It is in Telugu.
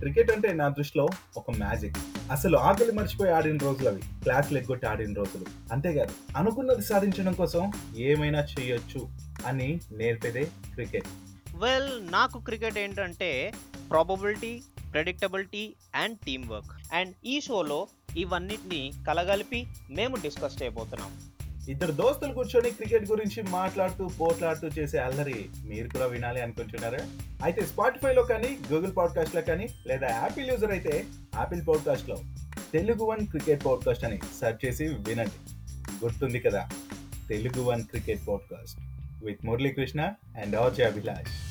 క్రికెట్ అంటే నా దృష్టిలో ఒక మ్యాజిక్. అసలు ఆకలి మర్చిపోయి ఆడిన రోజులు అవి. క్లాసులు ఎగ్గొట్టి ఆడిన రోజులు. అంతేకాదు అనుకున్నది సాధించడం కోసం ఏమైనా చేయొచ్చు అని నేర్పేదే క్రికెట్. వెల్ నాకు క్రికెట్ ఏంటంటే probability predictability and team work and ఈ షోలో ఇవన్నిటిని కలగలిపి మేము డిస్కస్ చేయబోతున్నాం. ఇద్దరు దోస్తులు కూర్చొని క్రికెట్ గురించి మాట్లాడుతూ పోట్లాడుతూ చేసే అల్లరి మీరు కూడా వినాలి అనుకుంటున్నారా? అయితే స్పాటిఫైలో కానీ గూగుల్ పాడ్కాస్ట్లో కానీ లేదా యాపిల్ యూజర్ అయితే యాపిల్ పాడ్కాస్ట్లో తెలుగు వన్ క్రికెట్ పాడ్కాస్ట్ అని సెర్చ్ చేసి వినండి. గుర్తుంది కదా? Telugu one cricket podcast with Muralikrishna and RJ Abhilash.